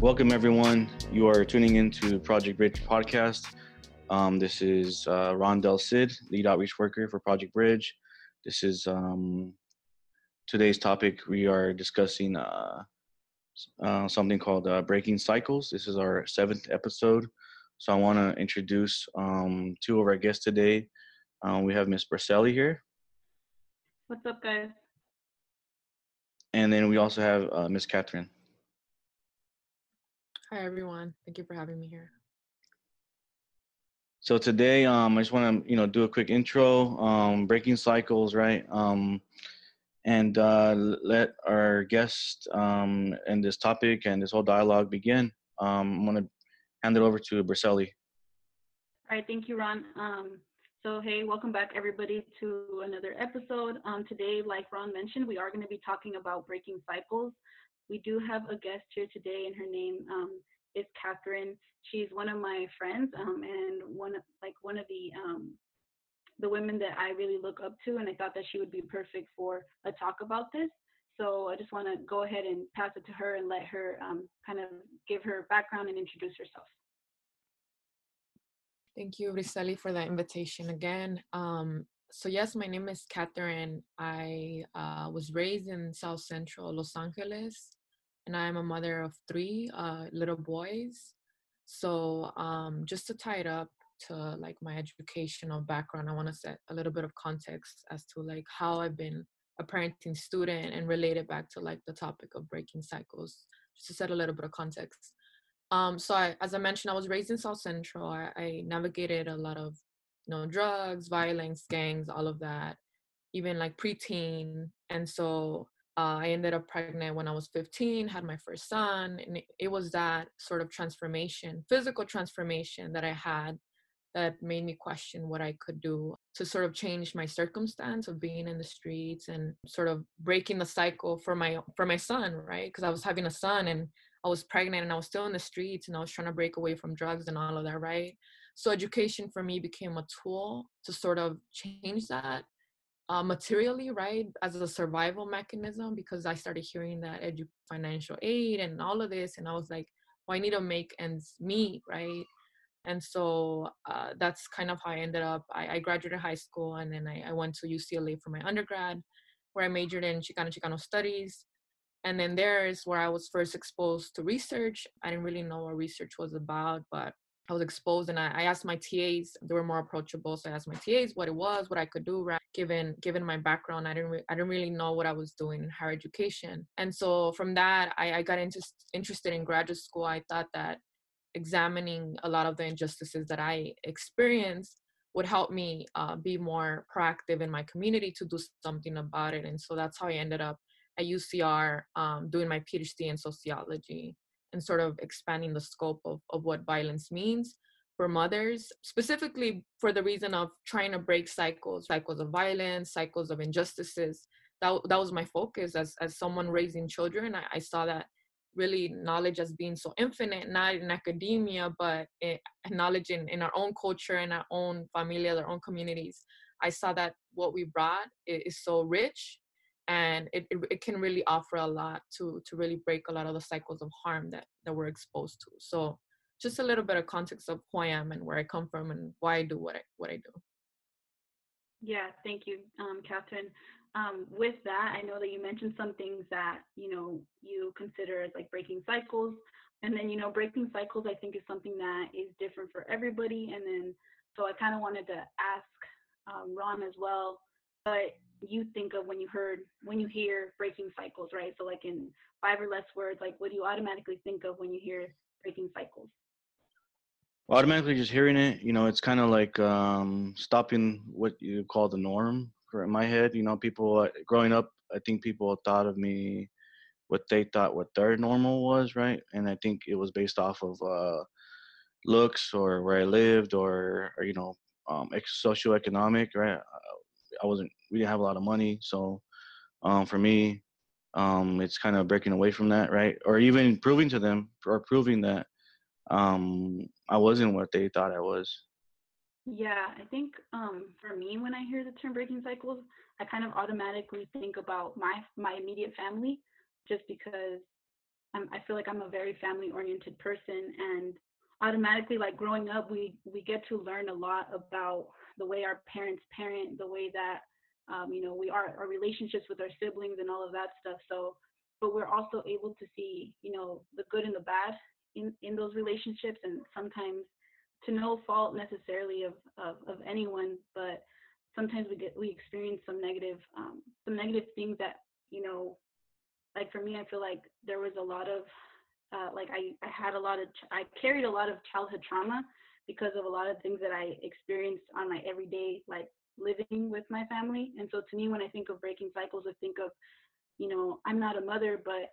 Welcome, everyone. You are tuning into Project Bridge podcast. Um, this is uh, Ron Del Cid, lead outreach worker for Project Bridge. This is um, today's topic. We are discussing uh, uh, something called uh, Breaking Cycles. This is our seventh episode. So I want to introduce um, two of our guests today. Um, we have Miss Braselli here. What's up, guys? And then we also have uh, Miss Catherine. Hi, everyone. Thank you for having me here. So today, um, I just want to, you know, do a quick intro, um, breaking cycles, right? Um, and uh, let our guest um, and this topic and this whole dialogue begin. Um, I'm going to hand it over to Braselli. All right, thank you, Ron. Um, so, hey, welcome back, everybody, to another episode. Um, today, like Ron mentioned, we are going to be talking about breaking cycles. We do have a guest here today, and her name um, is Catherine. She's one of my friends, um, and one of, like one of the um, the women that I really look up to, and I thought that she would be perfect for a talk about this. So I just want to go ahead and pass it to her and let her um, kind of give her background and introduce herself. Thank you, Braselli, for the invitation again. Um, so yes, my name is Catherine. I uh, was raised in South Central Los Angeles, and I'm a mother of three uh, little boys. So um, just to tie it up to like my educational background, I want to set a little bit of context as to like how I've been a parenting student and relate it back to like the topic of breaking cycles, just to set a little bit of context. Um, so I, as I mentioned, I was raised in South Central. I, I navigated a lot of, you know, drugs, violence, gangs, all of that, even like preteen. And so uh, I ended up pregnant when I was 15, had my first son, and it, it was that sort of transformation, physical transformation that I had that made me question what I could do to sort of change my circumstance of being in the streets and sort of breaking the cycle for my for my son, right? Because I was having a son and I was pregnant and I was still in the streets and I was trying to break away from drugs and all of that, right? So education for me became a tool to sort of change that uh, materially, right, as a survival mechanism because I started hearing that edu- financial aid and all of this, and I was like, well, I need to make ends meet, right? And so uh, that's kind of how I ended up. I, I graduated high school and then I, I, went to UCLA for my undergrad, where I majored in Chicano Chicano studies. And then there is where I was first exposed to research. I didn't really know what research was about, but I was exposed and I, I, asked my TAs, they were more approachable. So I asked my TAs what it was, what I could do, right? Given given my background, I didn't re- I didn't really know what I was doing in higher education. And so from that, I, I got into, interested in graduate school. I thought that examining a lot of the injustices that I experienced would help me uh, be more proactive in my community to do something about it. And so that's how I ended up at UCR um, doing my PhD in sociology and sort of expanding the scope of, of what violence means for mothers, specifically for the reason of trying to break cycles, cycles of violence, cycles of injustices. That, that was my focus as, as someone raising children. I, I saw that really knowledge as being so infinite, not in academia, but it, knowledge in, in our own culture, in our own familia, our own communities. I saw that what we brought is so rich and it, it, it, can really offer a lot to to really break a lot of the cycles of harm that that we're exposed to. So just a little bit of context of who i am and where i come from and why i do what i what i do. Yeah thank you um, catherine um, with that i know that you mentioned some things that you know you consider as like breaking cycles and then you know breaking cycles i think is something that is different for everybody and then so i kind of wanted to ask um, ron as well but you think of when you heard when you hear breaking cycles, right? So like in five or less words, like what do you automatically think of when you hear breaking cycles? Automatically just hearing it, you know, it's kind of like um, stopping what you call the norm. In my head, you know, people uh, growing up, I think people thought of me what they thought what their normal was, right? And I think it was based off of uh, looks or where I lived or, or you know, um, socioeconomic, right? I wasn't we didn't have a lot of money, so um, for me, um, it's kind of breaking away from that, right? Or even proving to them or proving that um, I wasn't what they thought I was. Yeah, I think um, for me, when I hear the term breaking cycles, I kind of automatically think about my my immediate family, just because I feel like I'm a very family oriented person, and automatically, like growing up, we we get to learn a lot about the way our parents parent, the way that um, you know we are our relationships with our siblings and all of that stuff. So, but we're also able to see you know the good and the bad in in those relationships, and sometimes to no fault necessarily of, of, of anyone, but sometimes we get we experience some negative um, some negative things that you know, like for me, I feel like there was a lot of uh, like I, I had a lot of I carried a lot of childhood trauma because of a lot of things that I experienced on my everyday like living with my family. And so to me, when I think of breaking cycles, I think of, you know, I'm not a mother, but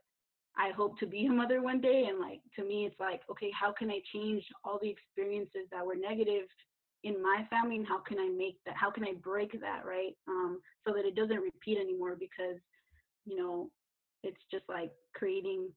I hope to be a mother one day. And like to me, it's like, okay, how can I change all the experiences that were negative in my family, and how can I make that? How can I break that, right? Um, so that it doesn't repeat anymore. Because, you know, it's just like creating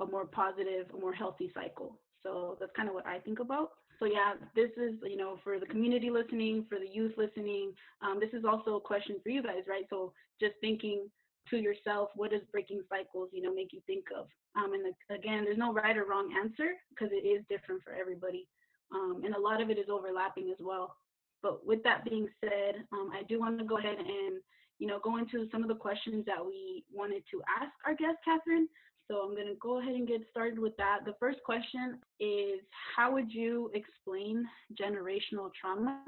a more positive, a more healthy cycle. So that's kind of what I think about. So yeah, this is you know for the community listening, for the youth listening. Um, this is also a question for you guys, right? So just thinking to yourself, what does breaking cycles, you know, make you think of? Um, and the, again, there's no right or wrong answer because it is different for everybody, um, and a lot of it is overlapping as well. But with that being said, um, I do want to go ahead and you know go into some of the questions that we wanted to ask our guest, Catherine. So I'm going to go ahead and get started with that. The first question is, how would you explain generational trauma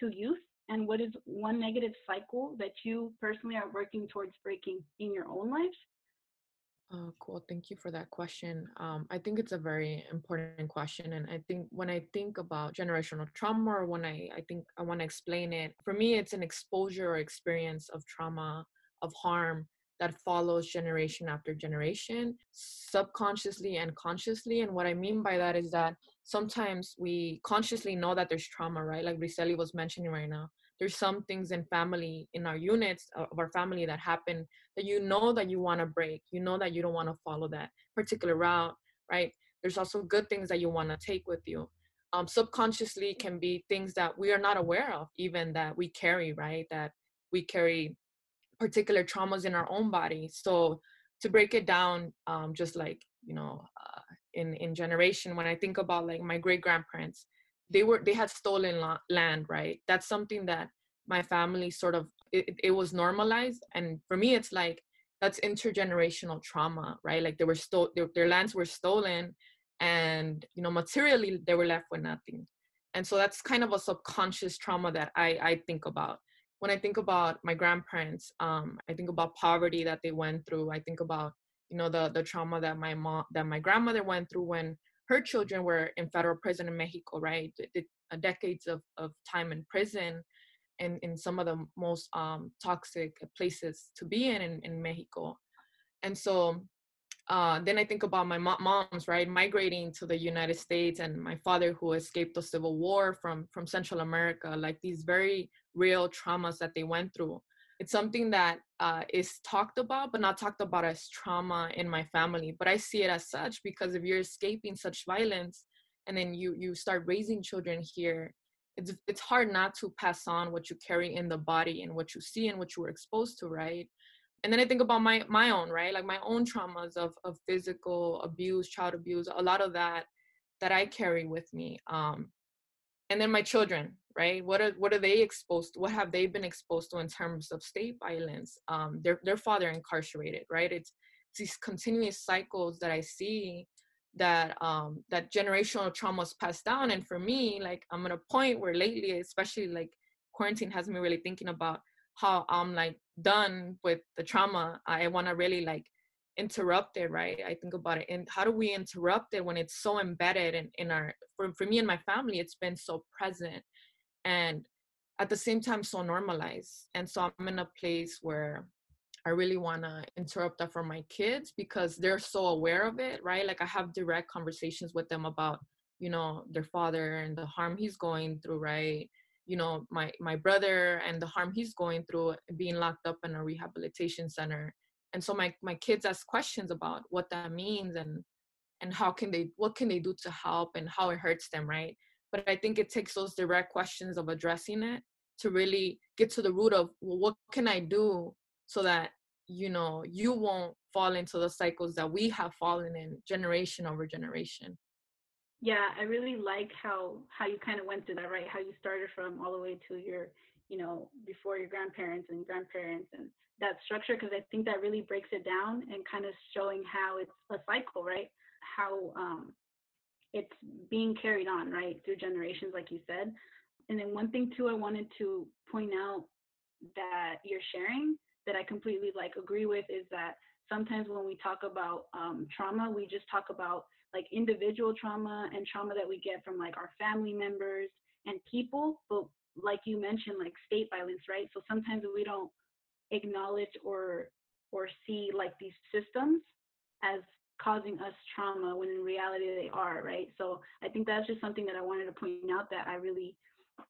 to youth and what is one negative cycle that you personally are working towards breaking in your own life? Uh, cool. Thank you for that question. Um, I think it's a very important question. And I think when I think about generational trauma, or when I, I think I want to explain it, for me, it's an exposure or experience of trauma, of harm that follows generation after generation, subconsciously and consciously. And what I mean by that is that sometimes we consciously know that there's trauma, right? Like Briselli was mentioning right now there's some things in family in our units of our family that happen that you know that you want to break you know that you don't want to follow that particular route right? There's also good things that you want to take with you. Um, subconsciously can be things that we are not aware of even that we carry right? That we carry particular traumas in our own body. So to break it down um, just like you know uh, in in generation when i think about like my great grandparents they were they had stolen land right? That's something that my family sort of it, it was normalized and for me it's like that's intergenerational trauma right? Like they were stole their, their lands were stolen and you know materially they were left with nothing. And so that's kind of a subconscious trauma that i i think about. When i think about my grandparents um i think about poverty that they went through. I think about you know the the trauma that my mom that my grandmother went through when her children were in federal prison in Mexico, right? The, uh, decades of, of time in prison and in some of the most um, toxic places to be in, in, in Mexico. And so uh, then I think about my moms, right, migrating to the United States, and my father who escaped the Civil War from from Central America, like these very real traumas that they went through it's something that uh, is talked about but not talked about as trauma in my family but i see it as such because if you're escaping such violence and then you you start raising children here it's it's hard not to pass on what you carry in the body and what you see and what you were exposed to right? And then i think about my my own right? Like my own traumas of of physical abuse child abuse a lot of that that i carry with me um and then my children right? What are what are they exposed to what have they been exposed to in terms of state violence? Um their their father incarcerated right? It's, it's these continuous cycles that i see that um that generational traumas passed down. And for me like i'm at a point where lately especially like quarantine has me really thinking about how i'm like done with the trauma. I want to really like interrupt it right? I think about it. And how do we interrupt it when it's so embedded in, in our for, for me and my family it's been so present and at the same time so normalized and so i'm in a place where i really want to interrupt that for my kids because they're so aware of it right? Like i have direct conversations with them about you know their father and the harm he's going through right? You know my my brother and the harm he's going through being locked up in a rehabilitation center. And so my my kids ask questions about what that means and and how can they what can they do to help and how it hurts them right but i think it takes those direct questions of addressing it to really get to the root of well, what can i do so that you know you won't fall into the cycles that we have fallen in generation over generation? Yeah i really like how how you kind of went through that right? How you started from all the way to your you know before your grandparents and grandparents and that structure because i think that really breaks it down and kind of showing how it's a cycle right? How um it's being carried on right through generations like you said. And then one thing too i wanted to point out that you're sharing that i completely like agree with is that sometimes when we talk about um, trauma we just talk about like individual trauma and trauma that we get from like our family members and people but like you mentioned like state violence right? So sometimes we don't acknowledge or or see like these systems as causing us trauma when in reality they are right so i think that's just something that i wanted to point out that i really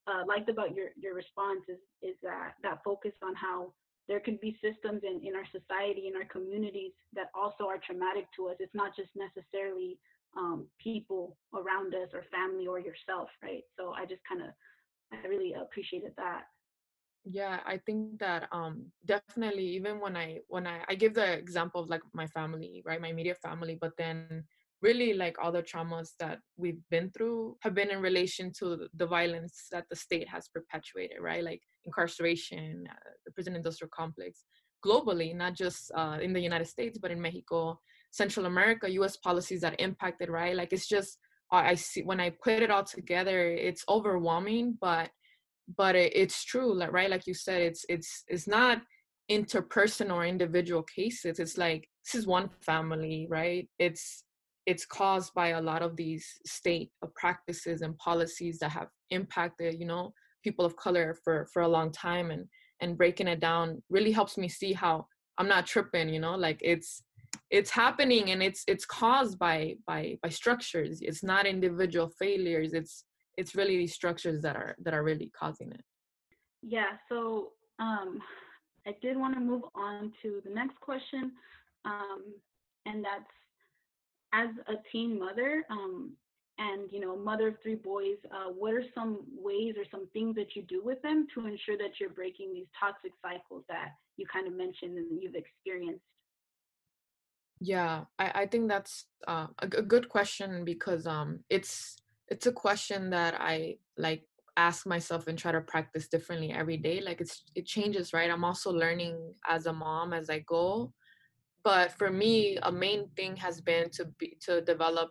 uh, liked about your your response is is that that focus on how there can be systems in, in our society in our communities that also are traumatic to us it's not just necessarily um, people around us or family or yourself, right? So I just kind of, I really appreciated that. Yeah, I think that um definitely even when I when I I give the example of like my family, right? My immediate family, but then really like all the traumas that we've been through have been in relation to the violence that the state has perpetuated, right? Like incarceration, uh, the prison industrial complex globally, not just uh, in the United States, but in Mexico Central America, US policies that impacted, right? Like it's just I see when I put it all together, it's overwhelming, but but it, it's true, like right, like you said, it's it's it's not interpersonal or individual cases. It's like this is one family, right? It's it's caused by a lot of these state uh, practices and policies that have impacted, you know, people of color for for a long time, and and breaking it down really helps me see how I'm not tripping, you know, like it's it's happening and it's it's caused by by by structures it's not individual failures it's it's really these structures that are that are really causing it. Yeah so um i did want to move on to the next question um and that's as a teen mother um and you know mother of three boys uh, what are some ways or some things that you do with them to ensure that you're breaking these toxic cycles that you kind of mentioned and you've experienced? Yeah, I, I think that's uh, a, a good question because um it's it's a question that I like ask myself and try to practice differently every day. Like it's it changes, right? I'm also learning as a mom as I go. But for me, a main thing has been to be to develop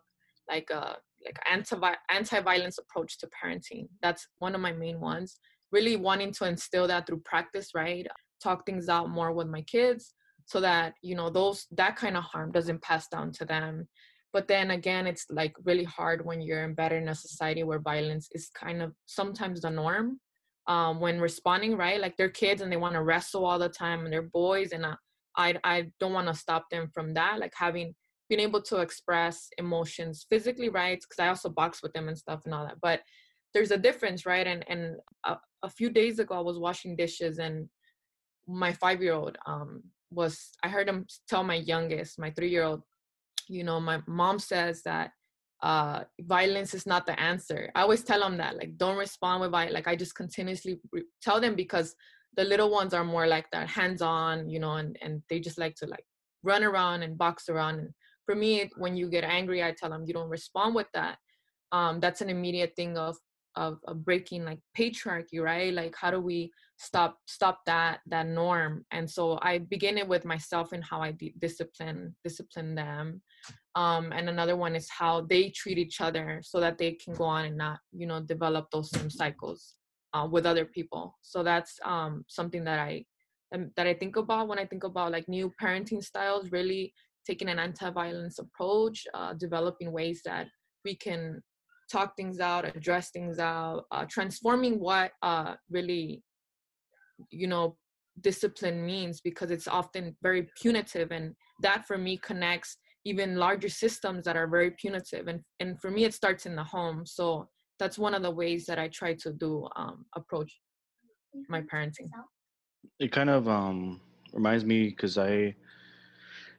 like a like anti anti violence approach to parenting. That's one of my main ones. Really wanting to instill that through practice, right? Talk things out more with my kids so that you know those that kind of harm doesn't pass down to them but then again it's like really hard when you're embedded in a society where violence is kind of sometimes the norm um, when responding right? Like they're kids and they want to wrestle all the time and they're boys and uh, i i don't want to stop them from that like having being able to express emotions physically right? Because i also box with them and stuff and all that but there's a difference right? And and a, a few days ago i was washing dishes and my five year old um was I heard him tell my youngest, my three year old, you know, my mom says that uh violence is not the answer. I always tell them that, like, don't respond with violence. Like, I just continuously re- tell them because the little ones are more like that, hands on, you know, and and they just like to like run around and box around. And for me, when you get angry, I tell them you don't respond with that. Um, that's an immediate thing of of, of breaking like patriarchy right? Like how do we stop stop that that norm? And so i begin it with myself and how i d- discipline discipline them. Um and another one is how they treat each other so that they can go on and not you know develop those same cycles uh, with other people. So that's um something that i um, that i think about when i think about like new parenting styles really taking an anti-violence approach uh, developing ways that we can talk things out, address things out, uh, transforming what uh, really, you know, discipline means because it's often very punitive. And that for me connects even larger systems that are very punitive. And, and for me, it starts in the home. So that's one of the ways that I try to do um, approach my parenting. It kind of um, reminds me because I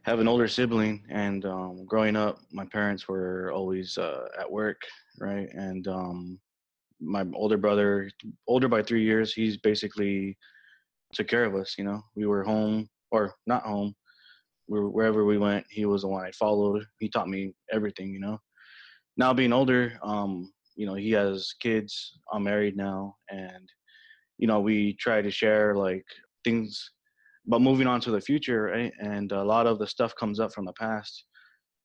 have an older sibling, and um, growing up, my parents were always uh, at work, right? And um, my older brother, older by three years, he's basically took care of us. You know, we were home or not home. We were, wherever we went, he was the one I followed. He taught me everything. You know, now being older, um, you know, he has kids. I'm married now, and you know, we try to share like things but moving on to the future right and a lot of the stuff comes up from the past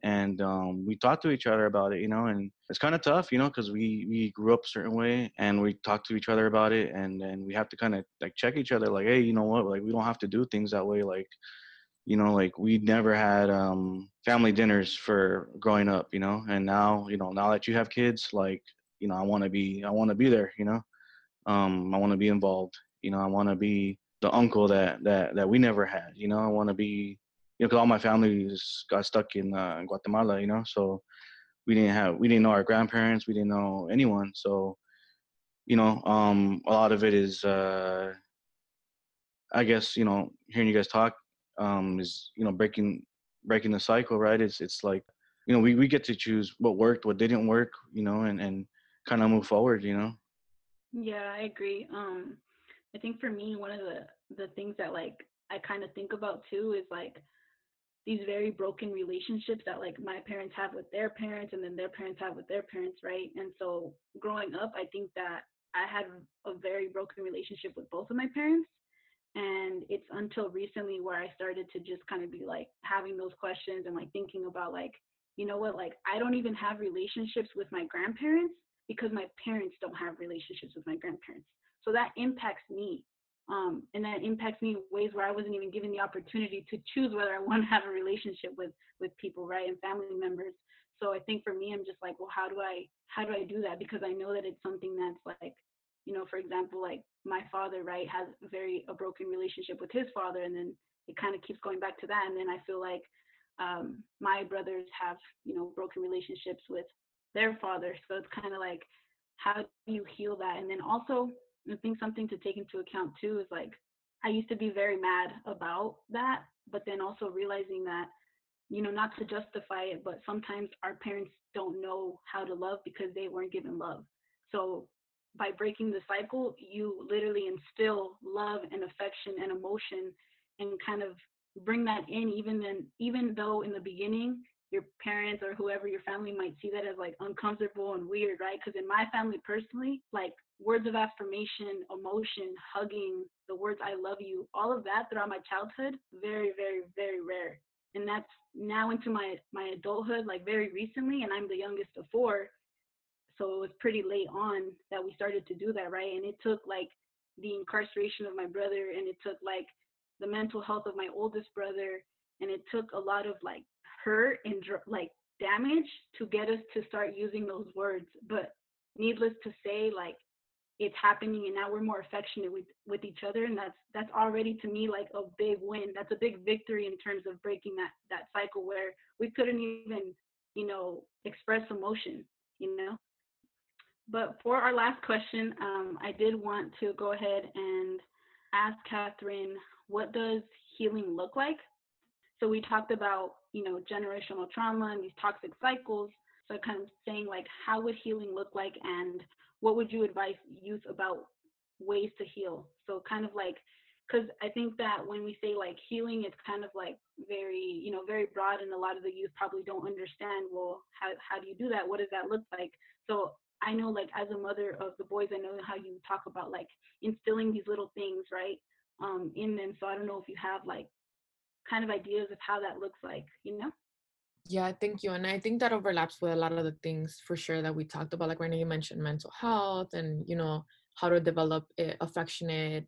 and um, we talk to each other about it you know and it's kind of tough you know because we we grew up a certain way and we talk to each other about it and then we have to kind of like check each other like hey you know what like we don't have to do things that way like you know like we never had um family dinners for growing up you know and now you know now that you have kids like you know i want to be i want to be there you know um i want to be involved you know i want to be the uncle that that that we never had. You know, I want to be, you know, because all my family got stuck in, uh, Guatemala. You know, so we didn't have we didn't know our grandparents, we didn't know anyone. So, you know, um, a lot of it is, uh, I guess, you know, hearing you guys talk um, is, you know, breaking breaking the cycle, right? It's it's like, you know, we we get to choose what worked, what didn't work, you know, and and kind of move forward, you know. Yeah, I agree. Um, I think for me, one of the the things that like I kind of think about too is like these very broken relationships that like my parents have with their parents and then their parents have with their parents, right? And so growing up, I think that I had a very broken relationship with both of my parents. And it's until recently where I started to just kind of be like having those questions and like thinking about like, you know what, like I don't even have relationships with my grandparents because my parents don't have relationships with my grandparents. So that impacts me. Um, and that impacts me in ways where I wasn't even given the opportunity to choose whether I want to have a relationship with with people, right, and family members. So I think for me, I'm just like, well, how do I how do I do that? Because I know that it's something that's like, you know, for example, like my father, right, has very a broken relationship with his father, and then it kind of keeps going back to that. And then I feel like um, my brothers have, you know, broken relationships with their father. So it's kind of like, how do you heal that? And then also, I think something to take into account too is like I used to be very mad about that, but then also realizing that, you know, not to justify it, but sometimes our parents don't know how to love because they weren't given love. So by breaking the cycle, you literally instill love and affection and emotion and kind of bring that in even then even though in the beginning your parents or whoever your family might see that as like uncomfortable and weird, right? Because in my family personally, like words of affirmation, emotion, hugging, the words I love you, all of that throughout my childhood, very, very, very rare. And that's now into my my adulthood, like very recently, and I'm the youngest of four. So it was pretty late on that we started to do that, right? And it took like the incarceration of my brother and it took like the mental health of my oldest brother and it took a lot of like hurt and like damage to get us to start using those words. But needless to say like it's happening and now we're more affectionate with with each other and that's that's already to me like a big win. That's a big victory in terms of breaking that that cycle where we couldn't even you know express emotion you know? But for our last question um, i did want to go ahead and ask catherine what does healing look like? So we talked about you know generational trauma and these toxic cycles so kind of saying like how would healing look like and what would you advise youth about ways to heal? So kind of like because I think that when we say like healing, it's kind of like very, you know, very broad, and a lot of the youth probably don't understand. Well, how how do you do that? What does that look like? So I know, like as a mother of the boys, I know how you talk about like instilling these little things, right, um, in them. So I don't know if you have like kind of ideas of how that looks like, you know. Yeah, thank you. And I think that overlaps with a lot of the things for sure that we talked about. Like when you mentioned mental health and, you know, how to develop affectionate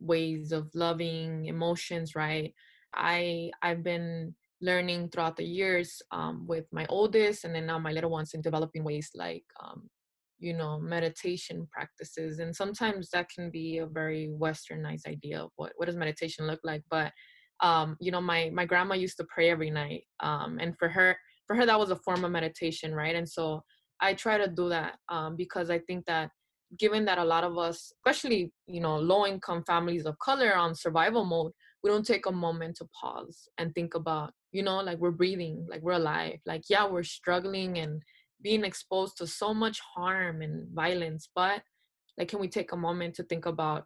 ways of loving emotions, right? I I've been learning throughout the years um, with my oldest and then now my little ones in developing ways like um, you know meditation practices and sometimes that can be a very westernized idea of what what does meditation look like but um, you know, my my grandma used to pray every night, um, and for her, for her that was a form of meditation, right? And so I try to do that um, because I think that given that a lot of us, especially you know, low income families of color on survival mode, we don't take a moment to pause and think about you know like we're breathing like we're alive like yeah we're struggling and being exposed to so much harm and violence but like can we take a moment to think about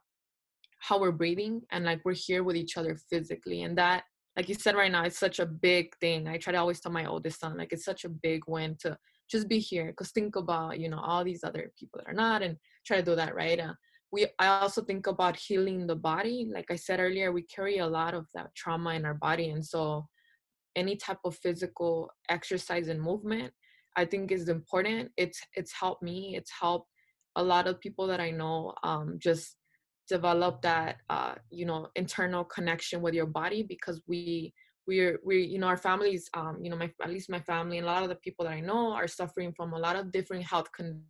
how we're breathing and like we're here with each other physically and that like you said right now it's such a big thing i try to always tell my oldest son like it's such a big win to just be here because think about you know all these other people that are not and try to do that right? Uh, we i also think about healing the body like i said earlier we carry a lot of that trauma in our body and so any type of physical exercise and movement i think is important. It's it's helped me it's helped a lot of people that i know um, just develop that uh, you know internal connection with your body because we we're we you know our families um you know my at least my family and a lot of the people that i know are suffering from a lot of different health conditions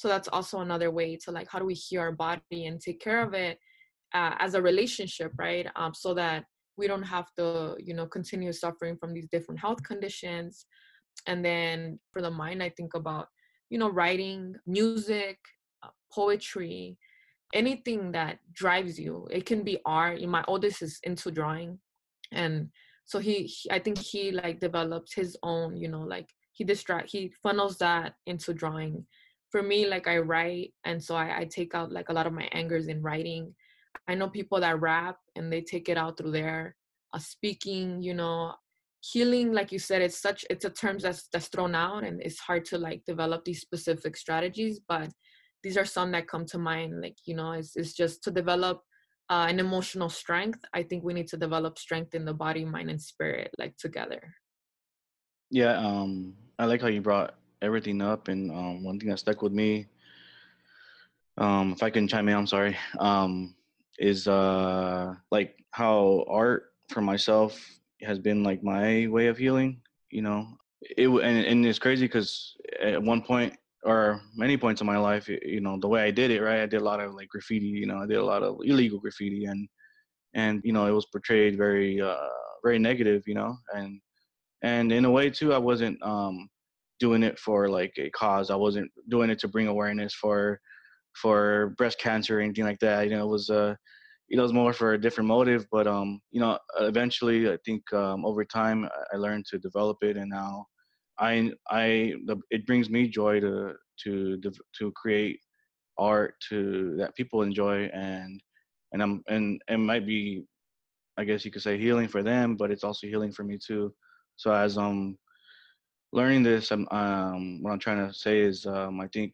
so that's also another way to like how do we heal our body and take care of it uh, as a relationship right? Um so that we don't have to you know continue suffering from these different health conditions. And then for the mind i think about you know writing music uh, poetry anything that drives you it can be art my oldest is into drawing. And so he, he, i think he like develops his own you know like he distract he funnels that into drawing. For me like i write and so I, I take out like a lot of my angers in writing. I know people that rap and they take it out through their uh, speaking you know. Healing like you said it's such it's a term that's that's thrown out and it's hard to like develop these specific strategies but these are some that come to mind like you know it's, it's just to develop uh, an emotional strength i think we need to develop strength in the body mind and spirit like together. Yeah um i like how you brought everything up and um one thing that stuck with me um if i can chime in i'm sorry um is uh like how art for myself has been like my way of healing you know? It and, and it's crazy because at one point or many points in my life, you know, the way I did it, right? I did a lot of like graffiti, you know, I did a lot of illegal graffiti and, and, you know, it was portrayed very, uh, very negative, you know, and, and in a way too, I wasn't, um, doing it for like a cause. I wasn't doing it to bring awareness for, for breast cancer or anything like that. You know, it was, uh, you know, it was more for a different motive, but, um, you know, eventually I think, um, over time I learned to develop it and now, I I it brings me joy to to to create art to that people enjoy and and I'm and it might be I guess you could say healing for them, but it's also healing for me too. So as I'm learning this, I'm um what I'm trying to say is um I think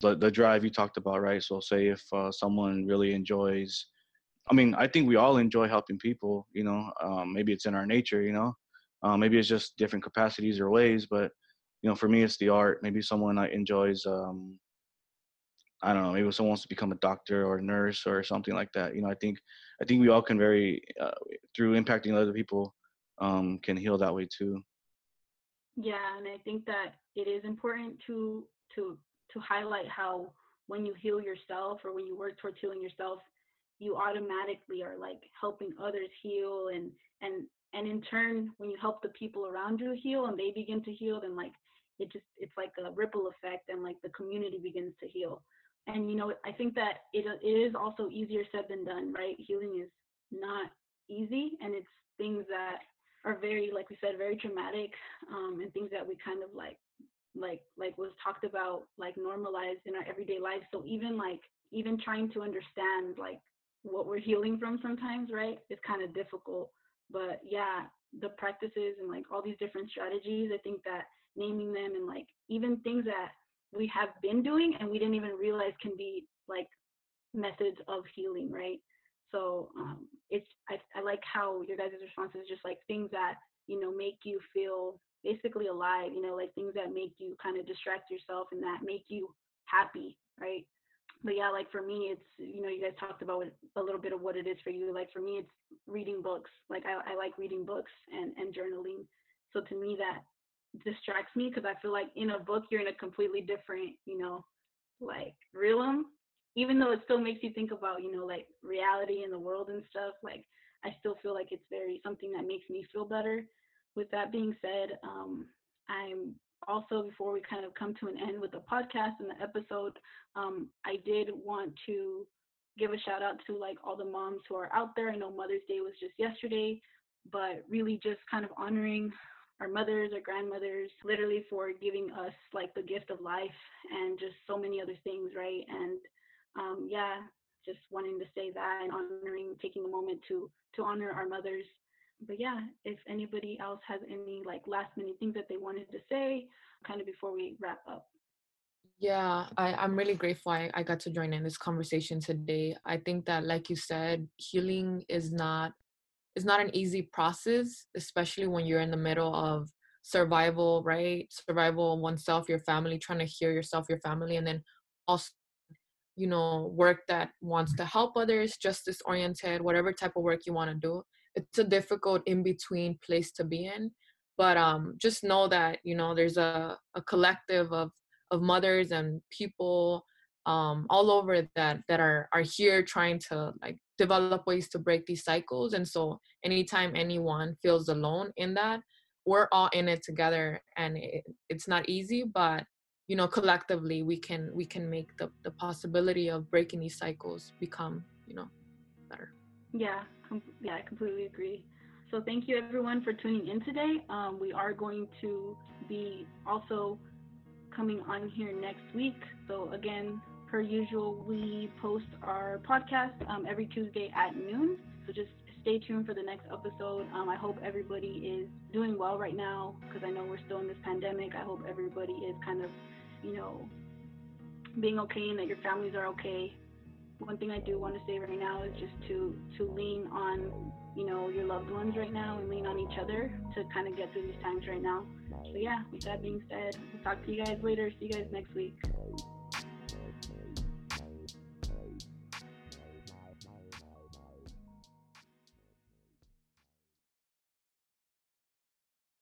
the the drive you talked about, right? So say if uh, someone really enjoys I mean, I think we all enjoy helping people, you know. Um, maybe it's in our nature, you know. Uh, maybe it's just different capacities or ways, but you know, for me, it's the art. Maybe someone enjoys, um, I don't know, maybe someone wants to become a doctor or a nurse or something like that. You know, I think, I think we all can very, uh, through impacting other people, um, can heal that way too. Yeah, and I think that it is important to to to highlight how when you heal yourself or when you work towards healing yourself, you automatically are like helping others heal and and and in turn when you help the people around you heal and they begin to heal then like it just it's like a ripple effect and like the community begins to heal. And you know i think that it, it is also easier said than done right? Healing is not easy and it's things that are very like we said very traumatic um, and things that we kind of like like like was talked about like normalized in our everyday life. So even like even trying to understand like what we're healing from sometimes right is kind of difficult but yeah the practices and like all these different strategies i think that naming them and like even things that we have been doing and we didn't even realize can be like methods of healing right? So um, it's I, I like how your guys' response is just like things that you know make you feel basically alive you know like things that make you kind of distract yourself and that make you happy right but yeah, like for me, it's you know you guys talked about a little bit of what it is for you. Like for me, it's reading books. Like I, I like reading books and and journaling. So to me, that distracts me because I feel like in a book you're in a completely different you know like realm. Even though it still makes you think about you know like reality and the world and stuff. Like I still feel like it's very something that makes me feel better. With that being said, um, I'm also before we kind of come to an end with the podcast and the episode um, i did want to give a shout out to like all the moms who are out there i know mother's day was just yesterday but really just kind of honoring our mothers, our grandmothers, literally for giving us like the gift of life and just so many other things, right? And um, yeah, just wanting to say that and honoring, taking a moment to to honor our mothers. But yeah, if anybody else has any like last minute things that they wanted to say, kind of before we wrap up. Yeah, I, I'm really grateful I, I got to join in this conversation today. I think that like you said, healing is not is not an easy process, especially when you're in the middle of survival, right? Survival oneself, your family, trying to heal yourself, your family, and then also, you know, work that wants to help others, justice oriented, whatever type of work you want to do. It's a difficult in between place to be in. But um, just know that, you know, there's a, a collective of of mothers and people um, all over that that are are here trying to like develop ways to break these cycles and so anytime anyone feels alone in that we're all in it together and it, it's not easy but you know collectively we can we can make the, the possibility of breaking these cycles become you know yeah yeah i completely agree so thank you everyone for tuning in today um, we are going to be also coming on here next week so again per usual, we post our podcast um, every Tuesday at noon. So just stay tuned for the next episode. Um, I hope everybody is doing well right now because I know we're still in this pandemic. I hope everybody is kind of, you know, being okay and that your families are okay. One thing I do want to say right now is just to to lean on, you know, your loved ones right now and lean on each other to kind of get through these times right now. So yeah, with that being said, we'll talk to you guys later. See you guys next week.